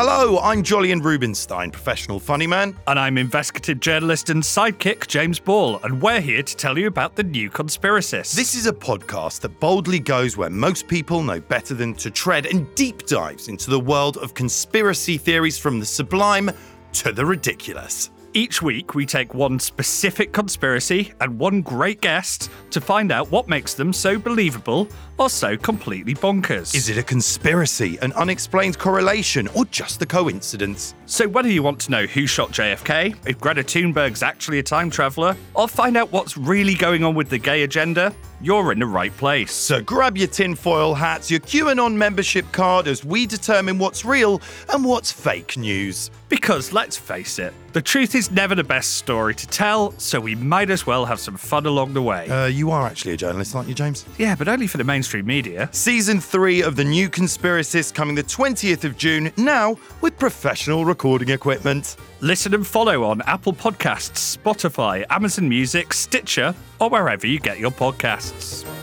Hello, I'm Jolyon Rubinstein, professional funny man. And I'm investigative journalist and sidekick James Ball, and we're here to tell you about the new conspiracists. This is a podcast that boldly goes where most people know better than to tread and deep dives into the world of conspiracy theories from the sublime to the ridiculous. Each week, we take one specific conspiracy and one great guest to find out what makes them so believable or so completely bonkers. Is it a conspiracy, an unexplained correlation, or just a coincidence? So, whether you want to know who shot JFK, if Greta Thunberg's actually a time traveller, or find out what's really going on with the gay agenda, you're in the right place. So grab your tinfoil hats, your QAnon membership card as we determine what's real and what's fake news. Because let's face it, the truth is never the best story to tell, so we might as well have some fun along the way. Uh, you are actually a journalist, aren't you, James? Yeah, but only for the mainstream media. Season 3 of The New Conspiracist coming the 20th of June, now with professional recording equipment. Listen and follow on Apple Podcasts, Spotify, Amazon Music, Stitcher, or wherever you get your podcasts.